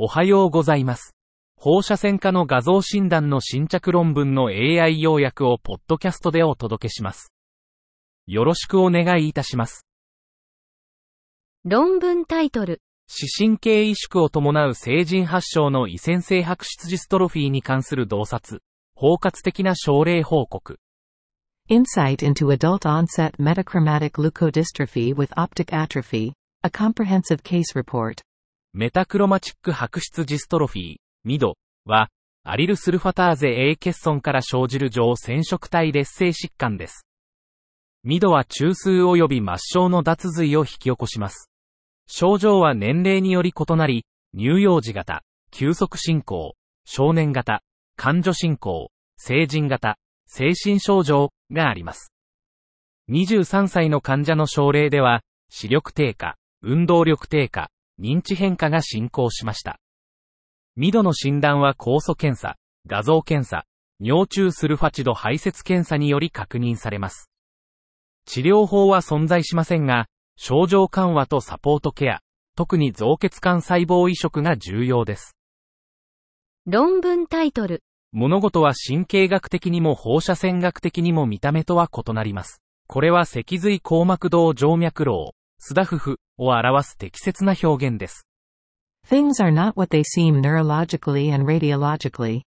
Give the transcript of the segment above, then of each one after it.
おはようございます。放射線科の画像診断の新着論文の AI 要約をポッドキャストでお届けします。よろしくお願いいたします。論文タイトル、視神経萎縮を伴う成人発症の遺線性白質ジストロフィーに関する洞察、包括的な症例報告。Insight into adult onset metachromatic leukodystrophy with optic atrophy, a comprehensive case report. メタクロマチック白質ジストロフィー、ミドは、アリルスルファターゼ A 欠損から生じる上染色体劣性疾患です。ミドは中枢及び末梢の脱髄を引き起こします。症状は年齢により異なり、乳幼児型、急速進行、少年型、感女進行、成人型、精神症状があります。23歳の患者の症例では、視力低下、運動力低下、認知変化が進行しました。ミドの診断は酵素検査、画像検査、尿中スルファチド排泄検査により確認されます。治療法は存在しませんが、症状緩和とサポートケア、特に造血管細胞移植が重要です。論文タイトル、物事は神経学的にも放射線学的にも見た目とは異なります。これは脊髄硬膜動静脈漏、スダフフを表す適切な表現です。Things are not what they seem neurologically and radiologically.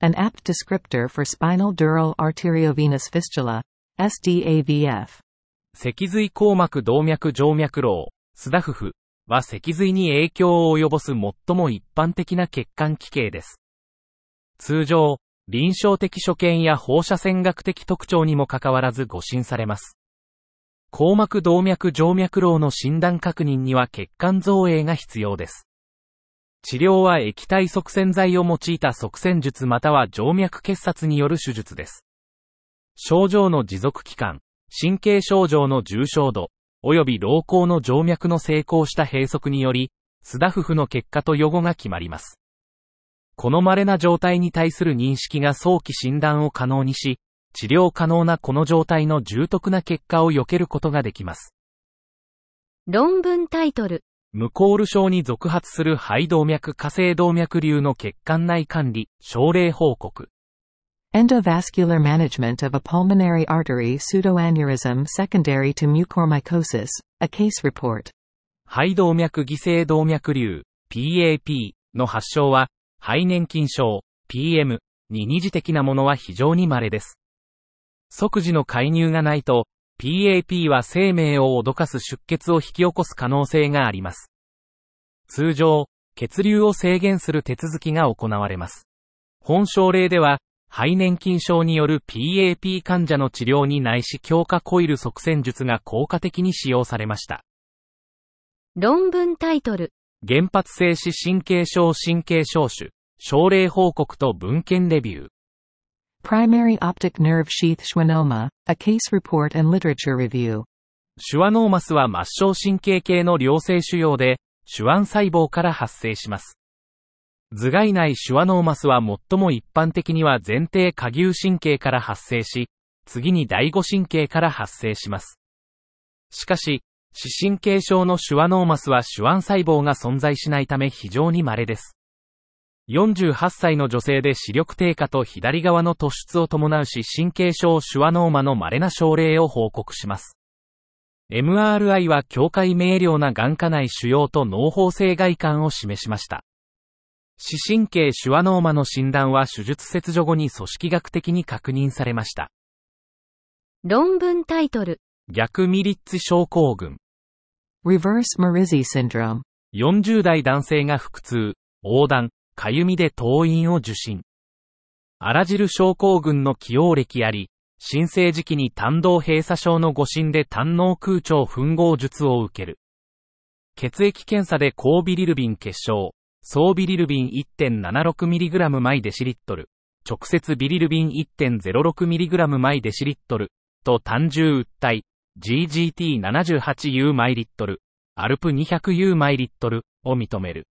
An apt descriptor for spinal dural arteriovenous fistula, SDAVF. 脊髄硬膜動脈静脈漏、スダフフは脊髄に影響を及ぼす最も一般的な血管奇形です。通常、臨床的所見や放射線学的特徴にもかかわらず誤診されます。硬膜動脈静脈漏の診断確認には血管造影が必要です。治療は液体側線剤を用いた側線術または静脈結紮による手術です。症状の持続期間、神経症状の重症度、及び老行の静脈の成功した閉塞により、スダフフの結果と予後が決まります。この稀な状態に対する認識が早期診断を可能にし、治療可能なこの状態の重篤な結果を避けることができます。論文タイトル、ムコール症に続発する肺動脈下性動脈瘤の血管内管理、症例報告。Endovascular management of a pulmonary artery pseudoaneurysm secondary to mucormycosis, a case report. 肺動脈犠牲動脈瘤、PAP の発症は、肺年筋症、PM に二次的なものは非常に稀です。即時の介入がないと、PAP は生命を脅かす出血を引き起こす可能性があります。通常、血流を制限する手続きが行われます。本症例では、肺年筋症による PAP 患者の治療に内視強化コイル側線術が効果的に使用されました。論文タイトル、原発性視神経症神経症種、症例報告と文献レビュー。Primary optic nerve sheath schwannoma, a case report and literature review. シュワノーマスは末梢神経系の良性腫瘍で、手腕細胞から発生します。頭蓋内シュワノーマスは最も一般的には前庭下牛神経から発生し、次に第五神経から発生します。しかし、視神経症のシュワノーマスは手腕細胞が存在しないため非常に稀です。48歳の女性で視力低下と左側の突出を伴う視神経症シュワノーマの稀な症例を報告します。MRI は境界明瞭な眼下内腫瘍と脳包性外観を示しました。視神経シュワノーマの診断は手術切除後に組織学的に確認されました。論文タイトル、逆ミリッツ症候群。Reverse Marizzi syndrome. 40代男性が腹痛、横断、かゆみで当院を受診。アラジル症候群の起用歴あり、新生時期に胆道閉鎖症の誤診で胆脳空調吻合術を受ける。血液検査で高ビリルビン結晶、総ビリルビン 1.76mg 毎デシリットル、直接ビリルビン 1.06mg 毎デシリットル、と単重訴体、GGT78U マイリットル、アルプ 200U マイリットルを認める。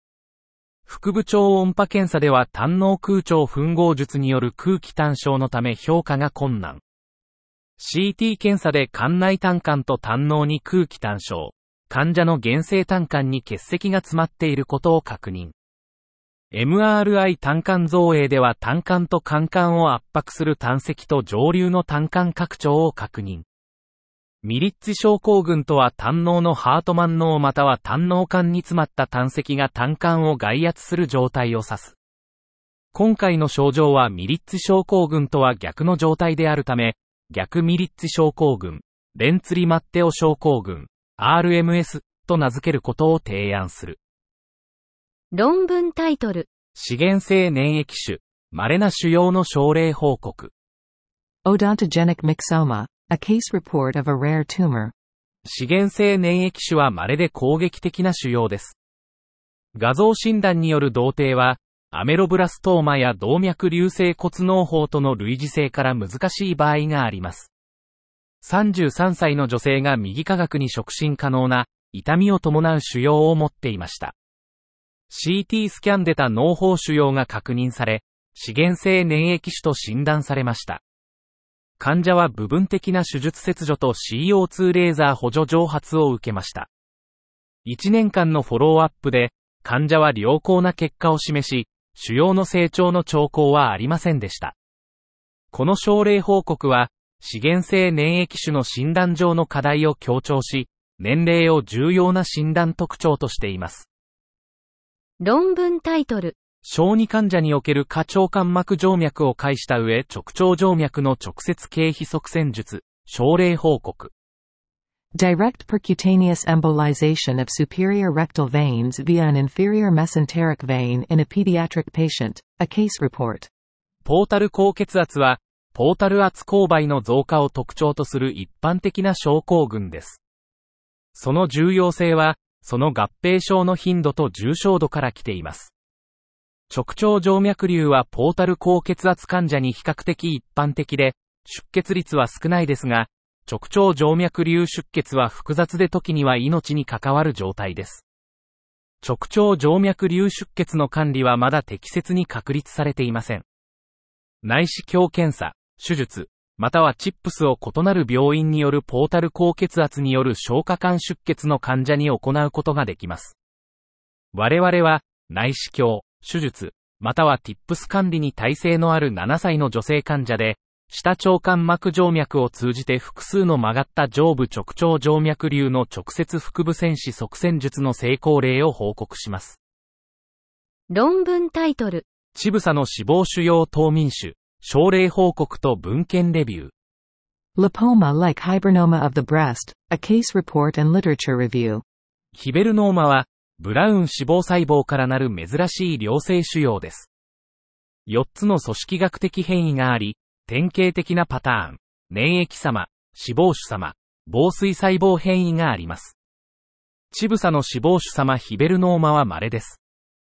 腹部超音波検査では胆脳空調吻合術による空気単症のため評価が困難。CT 検査で肝内胆管と胆脳に空気単症、患者の原性胆管に結石が詰まっていることを確認。MRI 単管造影では単管と肝管を圧迫する胆石と上流の単管拡張を確認。ミリッツ症候群とは胆脳のハートマン脳または胆脳管に詰まった胆石が胆管を外圧する状態を指す。今回の症状はミリッツ症候群とは逆の状態であるため、逆ミリッツ症候群、レンツリマッテオ症候群、RMS と名付けることを提案する。論文タイトル。資源性粘液種、稀な腫瘍の症例報告。Odontogenic myxoma, a case report of a rare tumor. 資源性粘液種は稀で攻撃的な腫瘍です。画像診断による同定は、アメロブラストーマや動脈流性骨嚢胞との類似性から難しい場合があります。33歳の女性が右下顎に触診可能な痛みを伴う腫瘍を持っていました。CT スキャンでた脳胞腫瘍が確認され、資源性粘液種と診断されました。患者は部分的な手術切除と CO2 レーザー補助蒸発を受けました。1年間のフォローアップで、患者は良好な結果を示し、腫瘍の成長の兆候はありませんでした。この症例報告は、資源性粘液種の診断上の課題を強調し、年齢を重要な診断特徴としています。論文タイトル。小児患者における過腸間膜静脈を介した上、直腸静脈の直接経費側線術、症例報告。Direct percutaneous embolization of superior rectal veins via an inferior mesenteric vein in a pediatric patient, a case report. ポータル高血圧は、ポータル圧勾配の増加を特徴とする一般的な症候群です。その重要性は、その合併症の頻度と重症度から来ています。直腸静脈瘤はポータル高血圧患者に比較的一般的で、出血率は少ないですが、直腸静脈瘤出血は複雑で時には命に関わる状態です。直腸静脈瘤出血の管理はまだ適切に確立されていません。内視鏡検査、手術、またはチップスを異なる病院によるポータル高血圧による消化管出血の患者に行うことができます。我々は、内視鏡、手術、またはティップス管理に耐性のある7歳の女性患者で、下腸管膜静脈を通じて複数の曲がった上部直腸静脈流の直接腹部戦士側線術の成功例を報告します。論文タイトル。チブサの死亡腫瘍冬眠種、症例報告と文献レビュー。Lipoma like hibernoma of the breast, a case report and literature review. ヒベルノーマは、ブラウン脂肪細胞からなる珍しい良性腫瘍です。4つの組織学的変異があり、典型的なパターン、粘液様、脂肪種様、防水細胞変異があります。チブサの脂肪種様ヒベルノーマは稀です。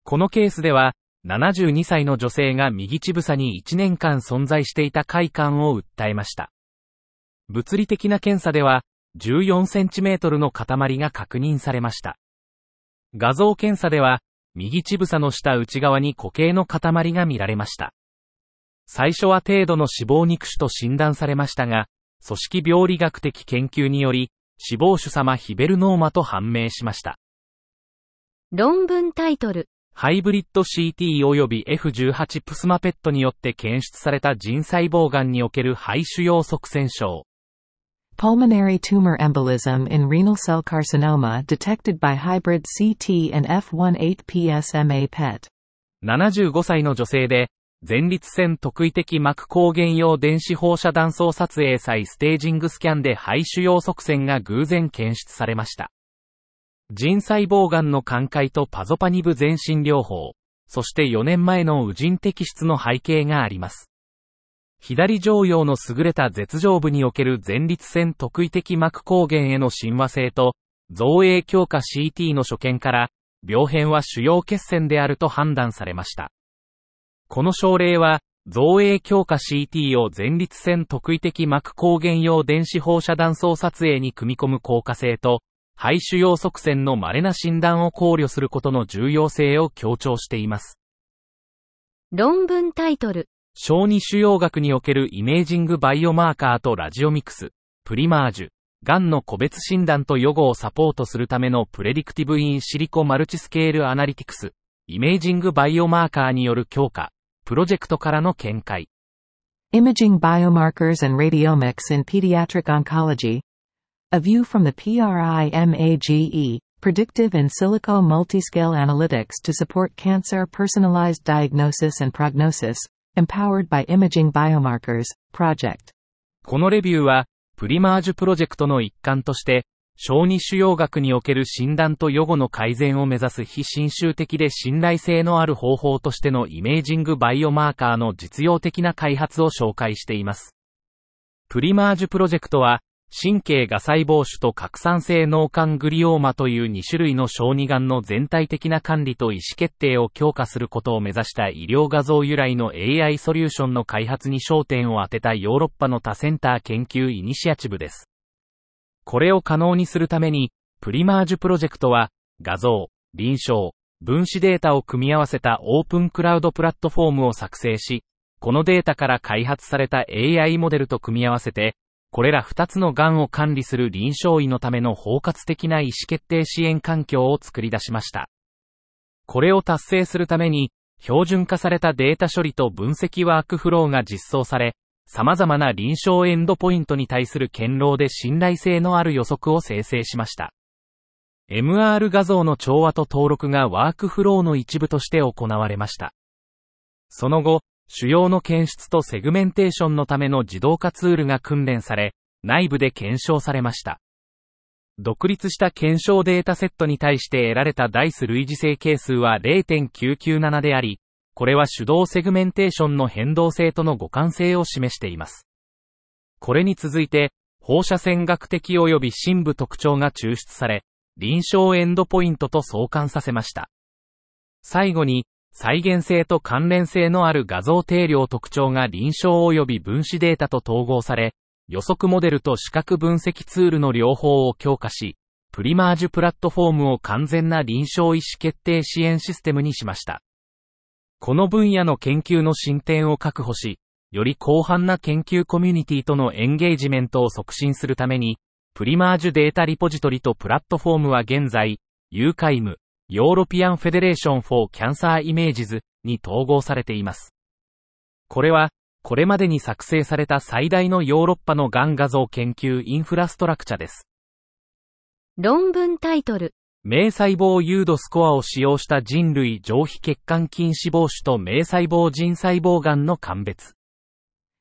このケースでは、72歳の女性が右チブサに1年間存在していた快感を訴えました。物理的な検査では、14センチメートルの塊が確認されました。画像検査では、右チブサの下内側に固形の塊が見られました。最初は程度の死亡肉種と診断されましたが、組織病理学的研究により、死亡種様ヒベルノーマと判明しました。論文タイトル。ハイブリッド CT 及び F18 プスマペットによって検出された腎細胞癌における肺腫瘍側線症。Pulmonary tumor embolism in renal cell carcinoma detected by hybrid CT and F18 PSMA PET。75歳の女性で、前立腺特異的膜抗原用電子放射断層撮影際ステージングスキャンで肺腫瘍側線が偶然検出されました。腎細胞癌の寛解とパゾパニブ全身療法、そして4年前の右腎摘出の背景があります。左上葉の優れた絶上部における前立腺特異的膜抗原への親和性と、造影強化 CT の所見から、病変は主要血栓であると判断されました。この症例は、造影強化 CT を前立腺特異的膜抗原用電子放射断層撮影に組み込む効果性と、肺腫瘍側線の稀な診断を考慮することの重要性を強調しています。論文タイトル。小児腫瘍学におけるイメージングバイオマーカーとラジオミクス、プリマージュ、癌の個別診断と予後をサポートするためのプレディクティブインシリコマルチスケールアナリティクス、イメージングバイオマーカーによる強化、プロジェクトからの見解。Imaging biomarkers and radiomics in pediatric oncology. A view from the PRIMAGE, predictive in silico multiscale analytics to support cancer personalized diagnosis and prognosis, empowered by imaging biomarkers, project. このレビューは、プリマージュプロジェクトの一環として、小児腫瘍学における診断と予後の改善を目指す非侵襲的で信頼性のある方法としてのイメージングバイオマーカーの実用的な開発を紹介しています。プリマージュプロジェクトは、神経芽細胞種と拡散性脳幹グリオーマという2種類の小児がんの全体的な管理と意思決定を強化することを目指した医療画像由来の AI ソリューションの開発に焦点を当てたヨーロッパの多センター研究イニシアチブです。これを可能にするために、プリマージュプロジェクトは、画像、臨床、分子データを組み合わせたオープンクラウドプラットフォームを作成し、このデータから開発された AI モデルと組み合わせて、これら2つの癌を管理する臨床医のための包括的な意思決定支援環境を作り出しました。これを達成するために、標準化されたデータ処理と分析ワークフローが実装され、様々な臨床エンドポイントに対する堅牢で信頼性のある予測を生成しました。MR 画像の調和と登録がワークフローの一部として行われました。その後、腫瘍の検出とセグメンテーションのための自動化ツールが訓練され、内部で検証されました。独立した検証データセットに対して得られたダイス類似性係数は0.997であり、これは手動セグメンテーションの変動性との互換性を示しています。これに続いて、放射線学的及び深部特徴が抽出され、臨床エンドポイントと相関させました。最後に、再現性と関連性のある画像定量特徴が臨床及び分子データと統合され、予測モデルと視覚分析ツールの両方を強化し、 PRIMAGE プラットフォームを完全な臨床意思決定支援システムにしました。この分野の研究の進展を確保し、より広範な研究コミュニティとのエンゲージメントを促進するために、 PRIMAGE データリポジトリとプラットフォームは現在、 EUCAIM、European Federation for Cancer Images に統合されています。これは、これまでに作成された最大のヨーロッパのがん画像研究インフラストラクチャです。論文タイトル。名細胞誘導スコアを使用した人類上皮血管筋脂肪腫と名細胞腎細胞がんの鑑別。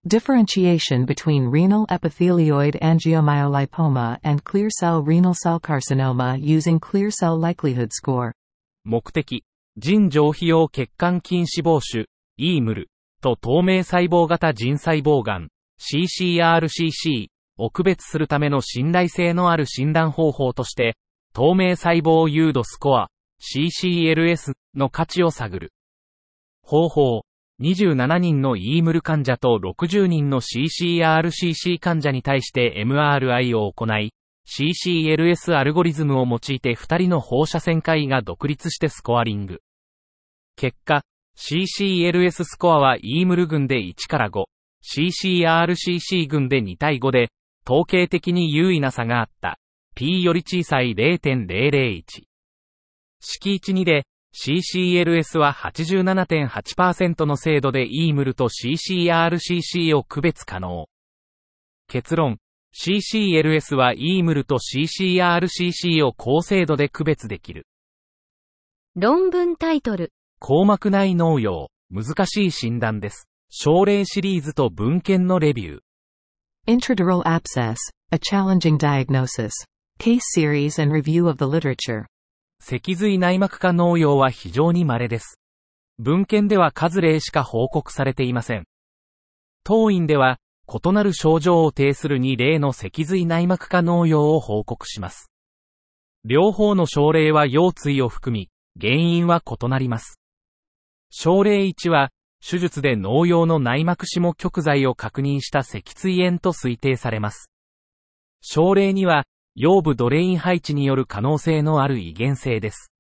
Differentiation between renal epithelioid angiomyolipoma and clear cell renal cell carcinoma using clear cell likelihood score. 目的、腎上皮用血管筋脂肪腫、EML と透明細胞型腎細胞がん、CCRCC を区別するための信頼性のある診断方法として、透明細胞誘導スコア、CCLS の価値を探る。方法、27人の EML 患者と60人の CCRCC 患者に対して MRI を行い、CCLS アルゴリズムを用いて2人の放射線科医が独立してスコアリング。結果、CCLS スコアは EML 群で1から5、CCRCC 群で2対5で、統計的に優位な差があった。P より小さい0.001。式1-2で、CCLS は87.8%の精度で EML と CCRCC を区別可能。結論、CCLS は EML と CCRCC を高精度で区別できる。論文タイトル。硬膜内農用、難しい診断です。症例シリーズと文献のレビュー。Intradural abscess, a challenging diagnosis. Case series and review of the literature. 脊髄内膜下農用は非常に稀です。文献では数例しか報告されていません。当院では、異なる症状を呈する2例の脊髄内膜下農用を報告します。両方の症例は腰椎を含み、原因は異なります。症例1は、手術で農用の内膜下極剤を確認した脊椎炎と推定されます。症例2は、腰部ドレイン配置による可能性のある遺伝性です。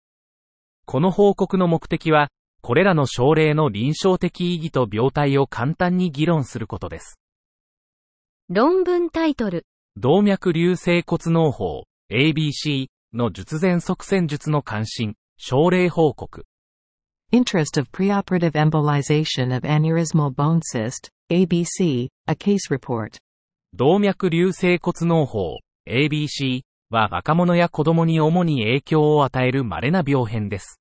この報告の目的は、これらの症例の臨床的意義と病態を簡単に議論することです。論文タイトル。動脈流性骨嚢法 ABC の術前側線術の関心、症例報告。Interest of preoperative embolization of aneurysmal bone cyst, ABC, a case report. 動脈流性骨嚢胞、ABC は若者や子供に主に影響を与える稀な病変です。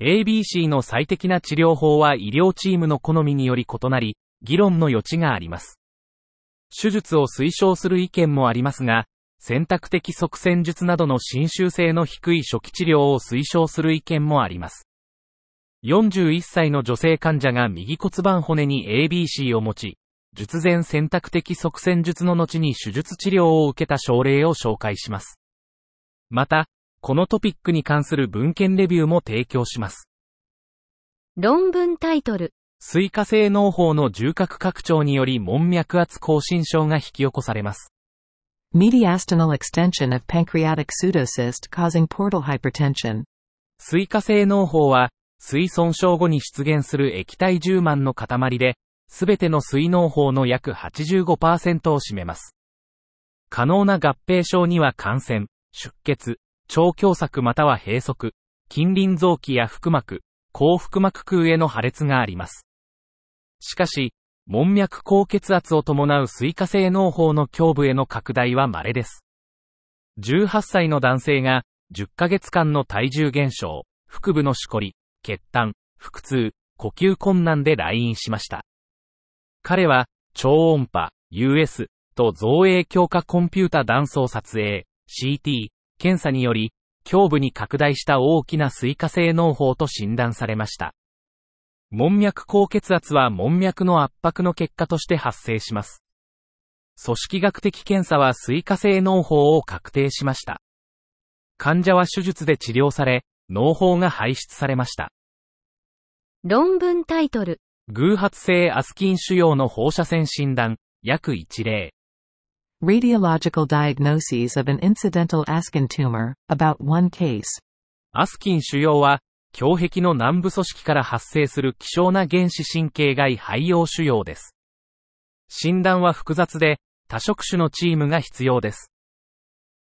ABC の最適な治療法は医療チームの好みにより異なり、議論の余地があります。手術を推奨する意見もありますが、選択的側線術などの侵襲性の低い初期治療を推奨する意見もあります。41歳の女性患者が右骨盤骨に ABC を持ち、術前選択的側線術の後に手術治療を受けた症例を紹介します。また、このトピックに関する文献レビューも提供します。論文タイトル。水化性脳胞の重核拡張により門脈圧亢進症が引き起こされます。Mediastinal extension of pancreatic pseudocyst causing portal hypertension. 水化性脳胞は、水損傷後に出現する液体充満の塊で、すべての水脳胞の約85%を占めます。可能な合併症には感染、出血、腸狭窄または閉塞、近隣臓器や腹膜、高腹膜空への破裂があります。しかし、門脈高血圧を伴う水化性脳胞の胸部への拡大は稀です。18歳の男性が10ヶ月間の体重減少、腹部のしこり、血痰、腹痛、呼吸困難で来院しました。彼は、超音波、US と造影強化コンピュータ断層撮影、CT、検査により、胸部に拡大した大きな水化性脳胞と診断されました。門脈高血圧は門脈の圧迫の結果として発生します。組織学的検査は水化性脳胞を確定しました。患者は手術で治療され、脳胞が排出されました。論文タイトル。偶発性アスキン腫瘍の放射線診断、約一例。Radiological diagnoses of an incidental Askin tumor, about one case. アスキン腫瘍は、胸壁の南部組織から発生する希少な原始神経外肺葉腫瘍です。診断は複雑で、多職種のチームが必要です。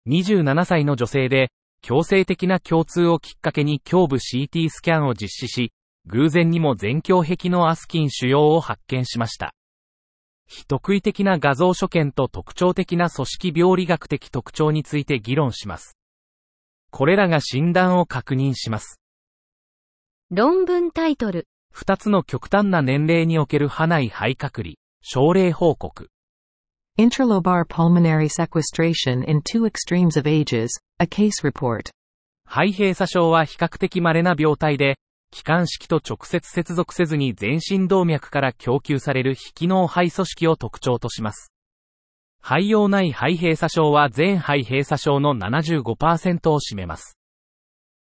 27歳の女性で、強制的な共通をきっかけに胸部 CT スキャンを実施し、偶然にも全胸壁のアスキン腫瘍を発見しました。非特異的な画像所見と特徴的な組織病理学的特徴について議論します。これらが診断を確認します。論文タイトル。二つの極端な年齢における派内肺隔離、症例報告。Intralobar pulmonary sequestration in two extremes of ages, a case report. 肺閉鎖症は比較的稀な病態で、気管式と直接接続せずに全身動脈から供給される非機能肺組織を特徴とします。肺葉内肺閉鎖症は全肺閉鎖症の75%を占めます。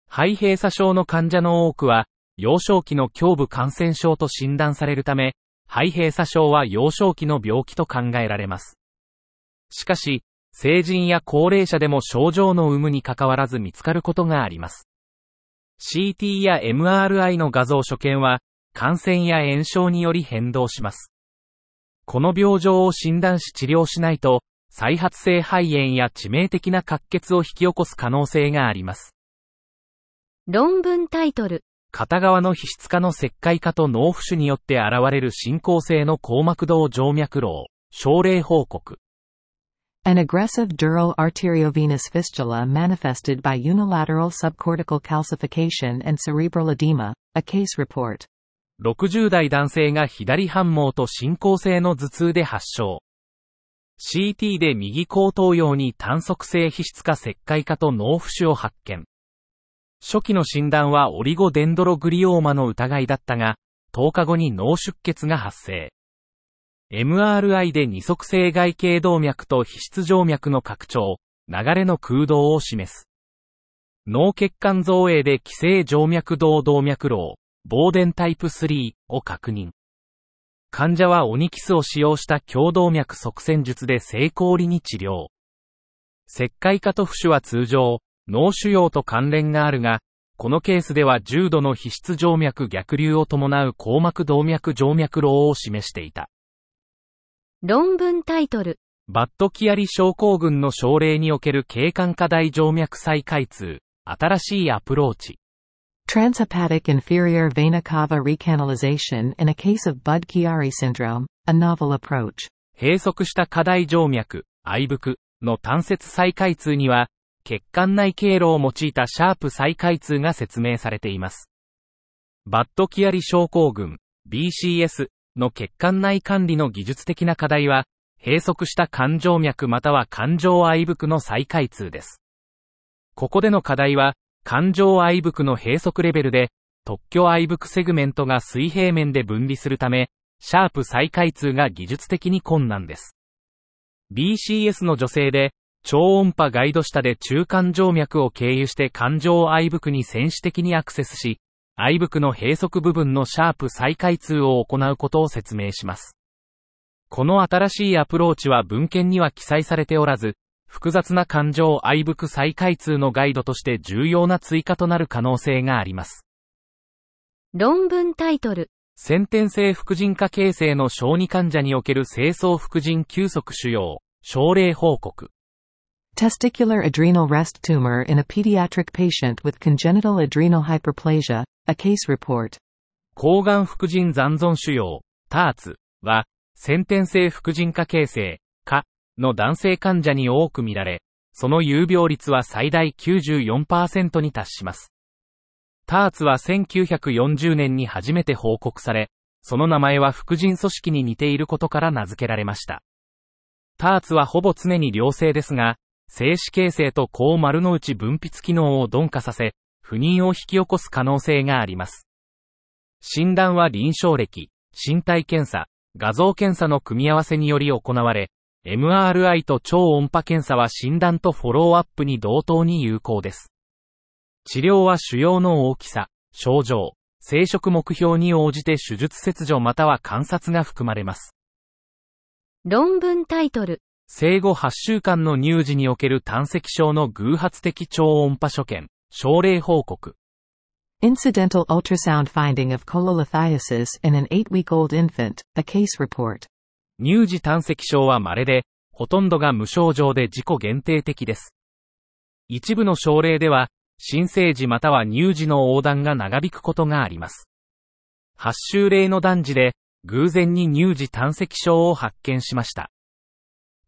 肺閉鎖症の患者の多くは、幼少期の胸部感染症と診断されるため、肺閉鎖症は幼少期の病気と考えられます。しかし、成人や高齢者でも症状の有無に関わらず見つかることがあります。CT や MRI の画像所見は、感染や炎症により変動します。この病状を診断し治療しないと、再発性肺炎や致命的な滑血を引き起こす可能性があります。論文タイトル。片側の皮質化の石灰化と脳浮腫によって現れる進行性の硬膜動静脈瘻、症例報告。An aggressive dural arteriovenous fistula manifested by unilateral subcortical calcification and cerebral edema, a case report. 60代男性が左反毛と進行性の頭痛で発症。CT で右後頭葉に単側性皮質化石灰化と脳浮腫を発見。初期の診断はオリゴデンドログリオーマの疑いだったが、10日後に脳出血が発生。MRI で二足性外形動脈と皮質静脈の拡張、流れの空洞を示す。脳血管造影で気性静脈動動脈瘻、ボーデンタイプ3を確認。患者はオニキスを使用した強動脈側線術で成功裏に治療。石灰化と浮腫は通常、脳腫瘍と関連があるが、このケースでは重度の皮質静脈逆流を伴う硬膜動脈静脈瘻を示していた。論文タイトル。バットキアリ症候群の症例における経管下大静脈再開通、新しいアプローチ。Transhepatic inferior vena cava recanalization in a case of Budd-Chiari syndrome, a novel approach. 閉塞した過大静脈、愛腹の単節再開通には、血管内経路を用いたシャープ再開通が説明されています。バッドキアリ症候群、BCS の血管内管理の技術的な課題は、閉塞した肝静脈または肝静愛腹の再開通です。ここでの課題は、肝静愛腹の閉塞レベルで、特許愛腹セグメントが水平面で分離するため、シャープ再開通が技術的に困難です。BCS の女性で、超音波ガイド下で中間静脈を経由して肝静愛腹に戦士的にアクセスし、愛腹の閉塞部分のシャープ再開通を行うことを説明します。この新しいアプローチは文献には記載されておらず、複雑な感情愛腹再開通のガイドとして重要な追加となる可能性があります。論文タイトル。先天性副腎化形成の小児患者における清掃副腎休息腫瘍、症例報告。Testicular adrenal rest tumor in a pediatric patient with congenital adrenal hyperplasia, a case report. 抗がん副腎残存腫瘍、ターツは、先天性副腎化形成、化の男性患者に多く見られ、その有病率は最大94%に達します。ターツは1940年に初めて報告され、その名前は副腎組織に似ていることから名付けられました。ターツはほぼ常に良性ですが、精子形成と高丸の内分泌機能を鈍化させ、不妊を引き起こす可能性があります。診断は臨床歴、身体検査、画像検査の組み合わせにより行われ、MRI と超音波検査は診断とフォローアップに同等に有効です。治療は腫瘍の大きさ、症状、生殖目標に応じて手術切除または観察が含まれます。論文タイトル。生後8週間の乳児における胆石症の偶発的超音波所見、症例報告。Incidental ultrasound finding of cholelithiasis in an 8-week-old infant, a case report. 乳児胆石症は稀で、ほとんどが無症状で自己限定的です。一部の症例では、新生児または乳児の横断が長引くことがあります。8週例の男児で、偶然に乳児胆石症を発見しました。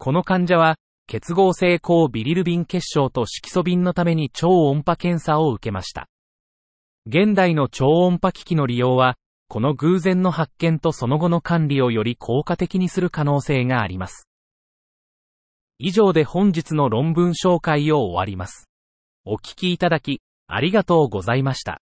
この患者は、結合性高ビリルビン結晶と色素瓶のために超音波検査を受けました。現代の超音波機器の利用は、この偶然の発見とその後の管理をより効果的にする可能性があります。以上で本日の論文紹介を終わります。お聞きいただき、ありがとうございました。